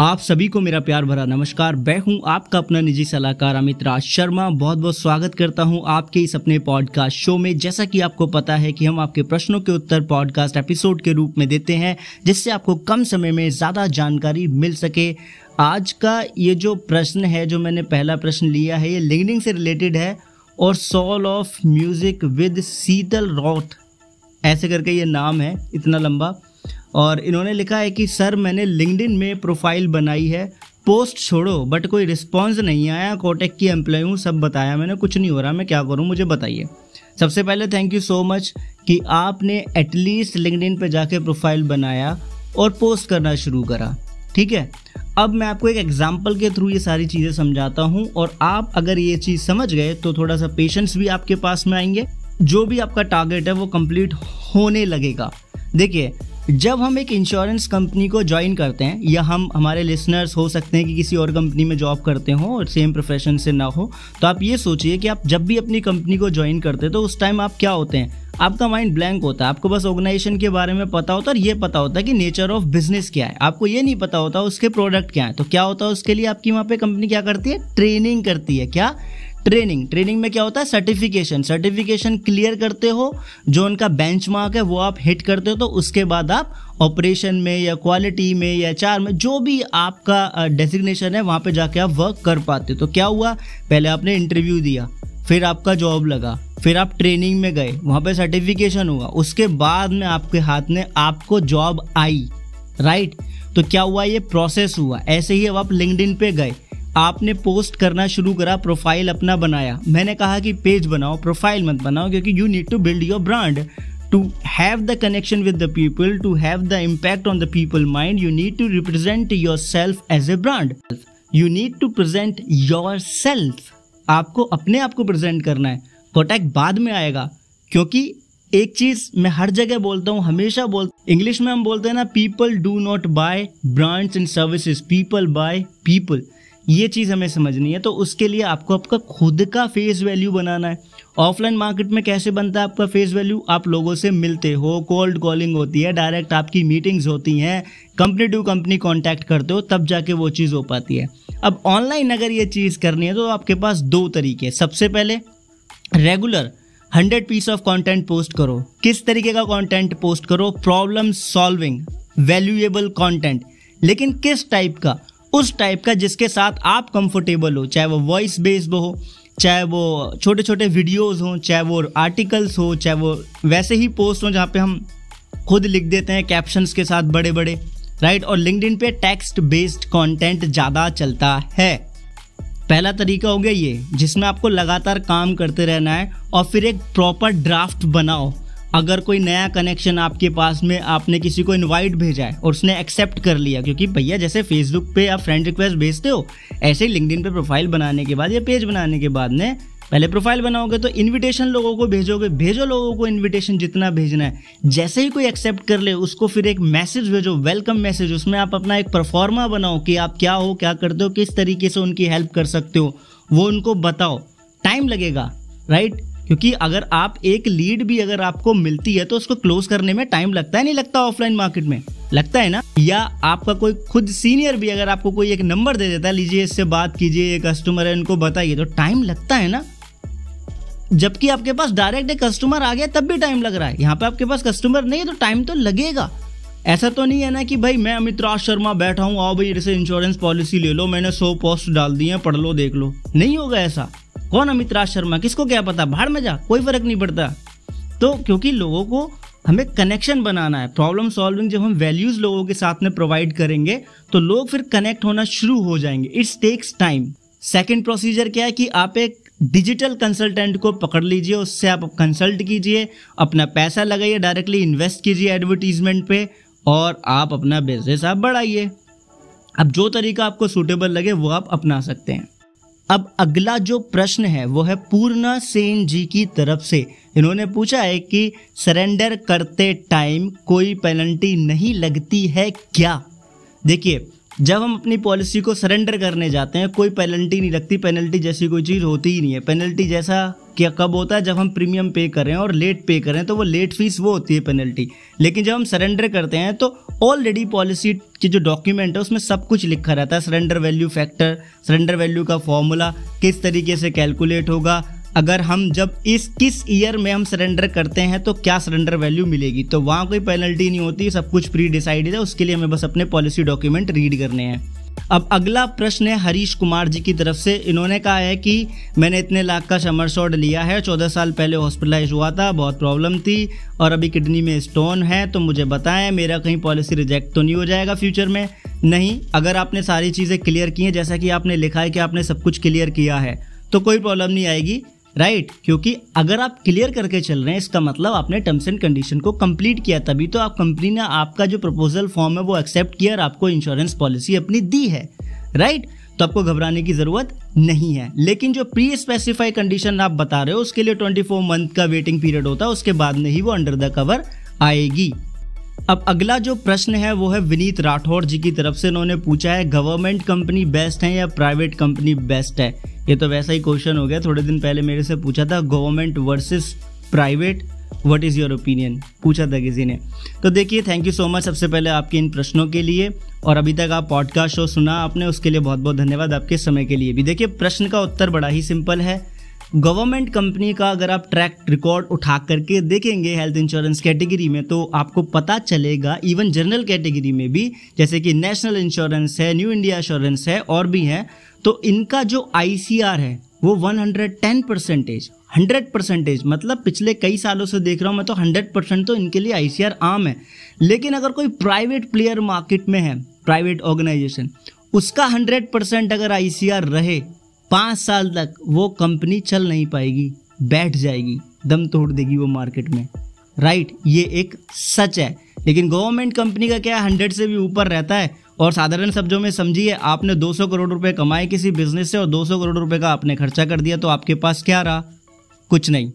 आप सभी को मेरा प्यार भरा नमस्कार। मैं हूँ आपका अपना निजी सलाहकार अमित राज शर्मा। बहुत बहुत स्वागत करता हूँ आपके इस अपने पॉडकास्ट शो में। जैसा कि आपको पता है कि हम आपके प्रश्नों के उत्तर पॉडकास्ट एपिसोड के रूप में देते हैं, जिससे आपको कम समय में ज़्यादा जानकारी मिल सके। आज का ये जो प्रश्न है, जो मैंने पहला प्रश्न लिया है, ये लिंगडिंग से रिलेटेड है, और soul of music with Sheetal रॉथ ऐसे करके ये नाम है, इतना लंबा। और इन्होंने लिखा है कि, सर, मैंने लिंकडिन में प्रोफ़ाइल बनाई है। पोस्ट छोड़ो, बट कोई रिस्पॉन्स नहीं आया। कोटेक की एम्प्लॉय हूँ, सब बताया मैंने। कुछ नहीं हो रहा, मैं क्या करूँ, मुझे बताइए। सबसे पहले थैंक यू सो मच कि आपने एटलीस्ट लिंकडिन पे जाके प्रोफ़ाइल बनाया और पोस्ट करना शुरू करा। ठीक है? अब मैं आपको एक एग्ज़ाम्पल के थ्रू ये सारी चीज़ें समझाता हूँ और आप अगर ये चीज़ समझ गए तो थोड़ा सा पेशेंस भी आपके पास में आएँगे। जो भी आपका टारगेट है, वो कंप्लीट होने लगेगा। देखिए जब हम एक इंश्योरेंस कंपनी को ज्वाइन करते हैं, या हम, हमारे लिसनर्स हो सकते हैं कि किसी और कंपनी में जॉब करते हो और सेम प्रोफेशन से ना हो तो आप ये सोचिए कि आप जब भी अपनी कंपनी को ज्वाइन करते हैं तो उस टाइम आप क्या होते हैं? आपका माइंड ब्लैंक होता है। आपको बस ऑर्गेनाइजेशन के बारे में पता होता है और ये पता होता है कि नेचर ऑफ़ बिज़नेस क्या है। आपको ये नहीं पता होता उसके प्रोडक्ट क्या है। तो क्या होता है उसके लिए आपकी वहाँ पे कंपनी क्या करती है? ट्रेनिंग करती है। क्या? ट्रेनिंग ट्रेनिंग में क्या होता है? सर्टिफिकेशन सर्टिफिकेशन क्लियर करते हो, जो उनका बेंच है, वो आप हिट करते हो तो उसके बाद आप ऑपरेशन में या क्वालिटी में या चार में, जो भी आपका डेजिग्नेशन है, वहाँ पे जाके आप वर्क कर पाते हो। तो क्या हुआ? पहले आपने इंटरव्यू दिया, फिर आपका जॉब लगा, फिर आप ट्रेनिंग में गए, वहाँ पे सर्टिफिकेशन हुआ। उसके बाद में आपके हाथ में आपको जॉब आई राइट तो क्या हुआ? ये प्रोसेस हुआ। ऐसे ही अब आप लिंकडिन पे गए। आपने पोस्ट करना शुरू करा प्रोफ़ाइल अपना बनाया। मैंने कहा कि पेज बनाओ प्रोफ़ाइल मत बनाओ, क्योंकि you need to build your brand to have the connection with the people to have the impact on the people mind you need to represent yourself as a brand you need to to yourself आपको अपने आप को present करना है। कोटैक बाद में आएगा, क्योंकि एक चीज़ मैं हर जगह बोलता हूँ, हमेशा बोल इंग्लिश में हम बोलते हैं ना people do not buy brands and services people buy people ये चीज़ हमें समझनी है तो उसके लिए आपको आपका खुद का फेस वैल्यू बनाना है। ऑफलाइन मार्केट में कैसे बनता है आपका फेस वैल्यू आप लोगों से मिलते हो कोल्ड कॉलिंग होती है डायरेक्ट आपकी मीटिंग्स होती हैं कंपनी टू कंपनी कॉन्टैक्ट करते हो, तब जाके वो चीज़ हो पाती है। अब ऑनलाइन अगर ये चीज़ करनी है तो आपके पास दो तरीके सबसे पहले regular hundred piece of content post करो। किस तरीके का कंटेंट पोस्ट करो? प्रॉब्लम सॉल्विंग वैल्यूएबल कंटेंट लेकिन किस टाइप का? उस टाइप का जिसके साथ आप कंफर्टेबल हो, चाहे वो वॉइस बेस्ड हो, चाहे वो छोटे छोटे वीडियोस हों, चाहे वो आर्टिकल्स हो, चाहे वो वैसे ही पोस्ट हो जहाँ पे हम खुद लिख देते हैं कैप्शंस के साथ बड़े बड़े राइट और लिंकड पे टेक्स्ट बेस्ड कंटेंट ज़्यादा चलता है। पहला तरीका हो गया ये, जिसमें आपको लगातार काम करते रहना है और फिर एक प्रॉपर ड्राफ्ट बनाओ। अगर कोई नया कनेक्शन आपके पास में आपने किसी को इनवाइट भेजा है और उसने एक्सेप्ट कर लिया, क्योंकि भैया जैसे फेसबुक पे आप फ्रेंड रिक्वेस्ट भेजते हो, ऐसे ही लिंकडिन पे प्रोफ़ाइल बनाने के बाद या पेज बनाने के बाद में पहले प्रोफ़ाइल बनाओगे तो इनविटेशन लोगों को भेजोगे, भेजो लोगों को इनविटेशन जितना भेजना है। जैसे ही कोई एक्सेप्ट कर ले, उसको फिर एक मैसेज भेजो वेलकम मैसेज उसमें आप अपना एक परफॉर्मा बनाओ कि आप क्या हो, क्या करते हो, किस तरीके से उनकी हेल्प कर सकते हो, वो उनको बताओ। टाइम लगेगा राइट क्योंकि अगर आप एक लीड भी अगर आपको मिलती है तो उसको क्लोज करने में टाइम लगता है, नहीं लगता ऑफलाइन मार्केट में? लगता है ना? या आपका कोई खुद सीनियर भी अगर आपको कोई एक नंबर दे देता है, लीजिए इससे बात कीजिए ये कस्टमर है, इनको बताइए तो टाइम लगता है ना? जबकि आपके पास डायरेक्ट एक कस्टमर आ गया, तब भी टाइम लग रहा है। यहाँ पे आपके पास कस्टमर नहीं है तो टाइम तो लगेगा। ऐसा तो नहीं है ना कि भाई मैं अमित राज शर्मा बैठा हूँ, आओ भाई जैसे इंश्योरेंस पॉलिसी ले लो, मैंने सौ पोस्ट डाल दी है, पढ़ लो, देख लो। नहीं होगा ऐसा। कौन अमित राज शर्मा? किसको क्या पता? बाहर में जा, कोई फ़र्क नहीं पड़ता। तो क्योंकि लोगों को हमें कनेक्शन बनाना है प्रॉब्लम सॉल्विंग जब हम वैल्यूज़ लोगों के साथ में प्रोवाइड करेंगे तो लोग फिर कनेक्ट होना शुरू हो जाएँगे। It's takes time second procedure क्या है कि आप एक डिजिटल कंसल्टेंट को पकड़ लीजिए, उससे आप कंसल्ट कीजिए, अपना पैसा लगाइए डायरेक्टली इन्वेस्ट कीजिए एडवर्टीजमेंट पे, और आप अपना बिज़नेस आप बढ़ाइए। अब जो तरीका आपको सूटेबल लगे, वो आप अपना सकते हैं। अब अगला जो प्रश्न है, वो है पूर्णा सेन जी की तरफ़ से। इन्होंने पूछा है कि सरेंडर करते टाइम कोई पेनल्टी नहीं लगती है क्या? देखिए जब हम अपनी पॉलिसी को सरेंडर करने जाते हैं, कोई पेनल्टी नहीं लगती, पेनल्टी जैसी कोई चीज़ होती ही नहीं है। पेनल्टी जैसा क्या कब होता है? जब हम प्रीमियम पे करें और लेट पे करें तो वो लेट फ़ीस वो होती है पेनल्टी। लेकिन जब हम सरेंडर करते हैं तो ऑलरेडी पॉलिसी की जो डॉक्यूमेंट है, उसमें सब कुछ लिखा रहता है। Surrender value factor, surrender value का फॉर्मूला, किस तरीके से कैलकुलेट होगा अगर हम जब इस, किस ईयर में हम सरेंडर करते हैं तो क्या सरेंडर वैल्यू मिलेगी? तो वहाँ कोई पेनल्टी नहीं होती, सब कुछ प्री डिसाइडेड है, उसके लिए हमें बस अपने पॉलिसी डॉक्यूमेंट रीड करने हैं। अब अगला प्रश्न है हरीश कुमार जी की तरफ़ से। इन्होंने कहा है कि मैंने इतने लाख का समर शॉट लिया है, चौदह साल पहले हॉस्पिटलाइज हुआ था, बहुत प्रॉब्लम थी, और अभी किडनी में स्टोन है तो मुझे बताएँ, मेरा कहीं पॉलिसी रिजेक्ट तो नहीं हो जाएगा फ्यूचर में? नहीं, अगर आपने सारी चीज़ें क्लियर की हैं, जैसा कि आपने लिखा है कि आपने सब कुछ क्लियर किया है तो कोई प्रॉब्लम नहीं आएगी। राइट? क्योंकि अगर आप क्लियर करके चल रहे हैं, इसका मतलब आपने टर्म्स एंड कंडीशन को कंप्लीट किया, तभी तो आप कंपनी ने आपका जो प्रपोजल फॉर्म है, वो एक्सेप्ट किया और आपको इंश्योरेंस पॉलिसी अपनी दी है राइट? तो आपको घबराने की ज़रूरत नहीं है लेकिन जो प्री स्पेसिफाई कंडीशन आप बता रहे हो, उसके लिए 24 मंथ का वेटिंग पीरियड होता है, उसके बाद में ही वो अंडर द कवर आएगी अब अगला जो प्रश्न है, वो है विनीत राठौर जी की तरफ़ से। उन्होंने पूछा है, गवर्नमेंट कंपनी बेस्ट है या प्राइवेट कंपनी बेस्ट है? ये तो वैसा ही क्वेश्चन हो गया, थोड़े दिन पहले मेरे से पूछा था, government versus private what is your opinion पूछा था किसी ने। तो देखिए थैंक यू सो मच सबसे पहले आपके इन प्रश्नों के लिए, और अभी तक आप पॉडकास्ट शो सुना आपने, उसके लिए बहुत बहुत धन्यवाद आपके समय के लिए भी। देखिए, प्रश्न का उत्तर बड़ा ही सिंपल है गवर्नमेंट कंपनी का अगर आप ट्रैक रिकॉर्ड उठा करके देखेंगे हेल्थ इंश्योरेंस कैटेगरी में तो आपको पता चलेगा, इवन जनरल कैटेगरी में भी, जैसे कि नेशनल इंश्योरेंस है, न्यू इंडिया इंश्योरेंस है, और भी है तो इनका जो आईसीआर है, वो 110 परसेंटेज हंड्रेड परसेंटेज मतलब पिछले कई सालों से देख रहा हूँ मैं तो हंड्रेड परसेंट तो इनके लिए आईसीआर आम है। लेकिन अगर कोई प्राइवेट प्लेयर मार्केट में है प्राइवेट ऑर्गेनाइजेशन उसका हंड्रेड परसेंट अगर आईसीआर रहे पाँच साल तक वो कंपनी चल नहीं पाएगी, बैठ जाएगी, दम तोड़ देगी वो मार्केट में। राइट ये एक सच है। लेकिन गवर्नमेंट कंपनी का क्या हंड्रेड से भी ऊपर रहता है? और साधारण शब्दों में समझिए आपने 200 करोड़ रुपए कमाए किसी बिज़नेस से और 200 करोड़ रुपए का आपने खर्चा कर दिया तो आपके पास क्या रहा? कुछ नहीं,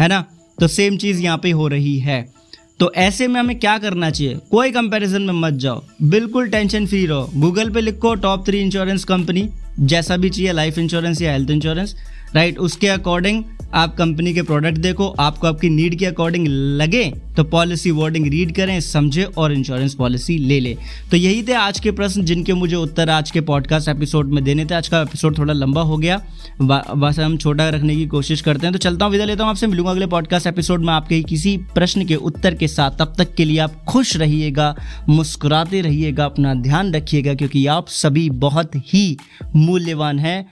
है ना? तो सेम चीज़ यहाँ पे हो रही है। तो ऐसे में हमें क्या करना चाहिए? कोई कंपैरिजन में मत जाओ। बिल्कुल टेंशन फ्री रहो। गूगल पे लिखो टॉप थ्री इंश्योरेंस कंपनी जैसा भी चाहिए लाइफ इंश्योरेंस या हेल्थ इंश्योरेंस राइट उसके अकॉर्डिंग आप कंपनी के प्रोडक्ट देखो, आपको आपकी नीड के अकॉर्डिंग लगे तो पॉलिसी वर्डिंग रीड करें, समझे और इंश्योरेंस पॉलिसी ले ले। तो यही थे आज के प्रश्न जिनके मुझे उत्तर आज के पॉडकास्ट एपिसोड में देने थे। आज का एपिसोड थोड़ा लंबा हो गया। बस हम छोटा रखने की कोशिश करते हैं। तो चलता हूँ, विदा लेता हूँ आपसे। मिलूँगा अगले पॉडकास्ट एपिसोड में आपके किसी प्रश्न के उत्तर के साथ। तब तक के लिए आप खुश रहिएगा, मुस्कुराते रहिएगा, अपना ध्यान रखिएगा, क्योंकि आप सभी बहुत ही मूल्यवान हैं।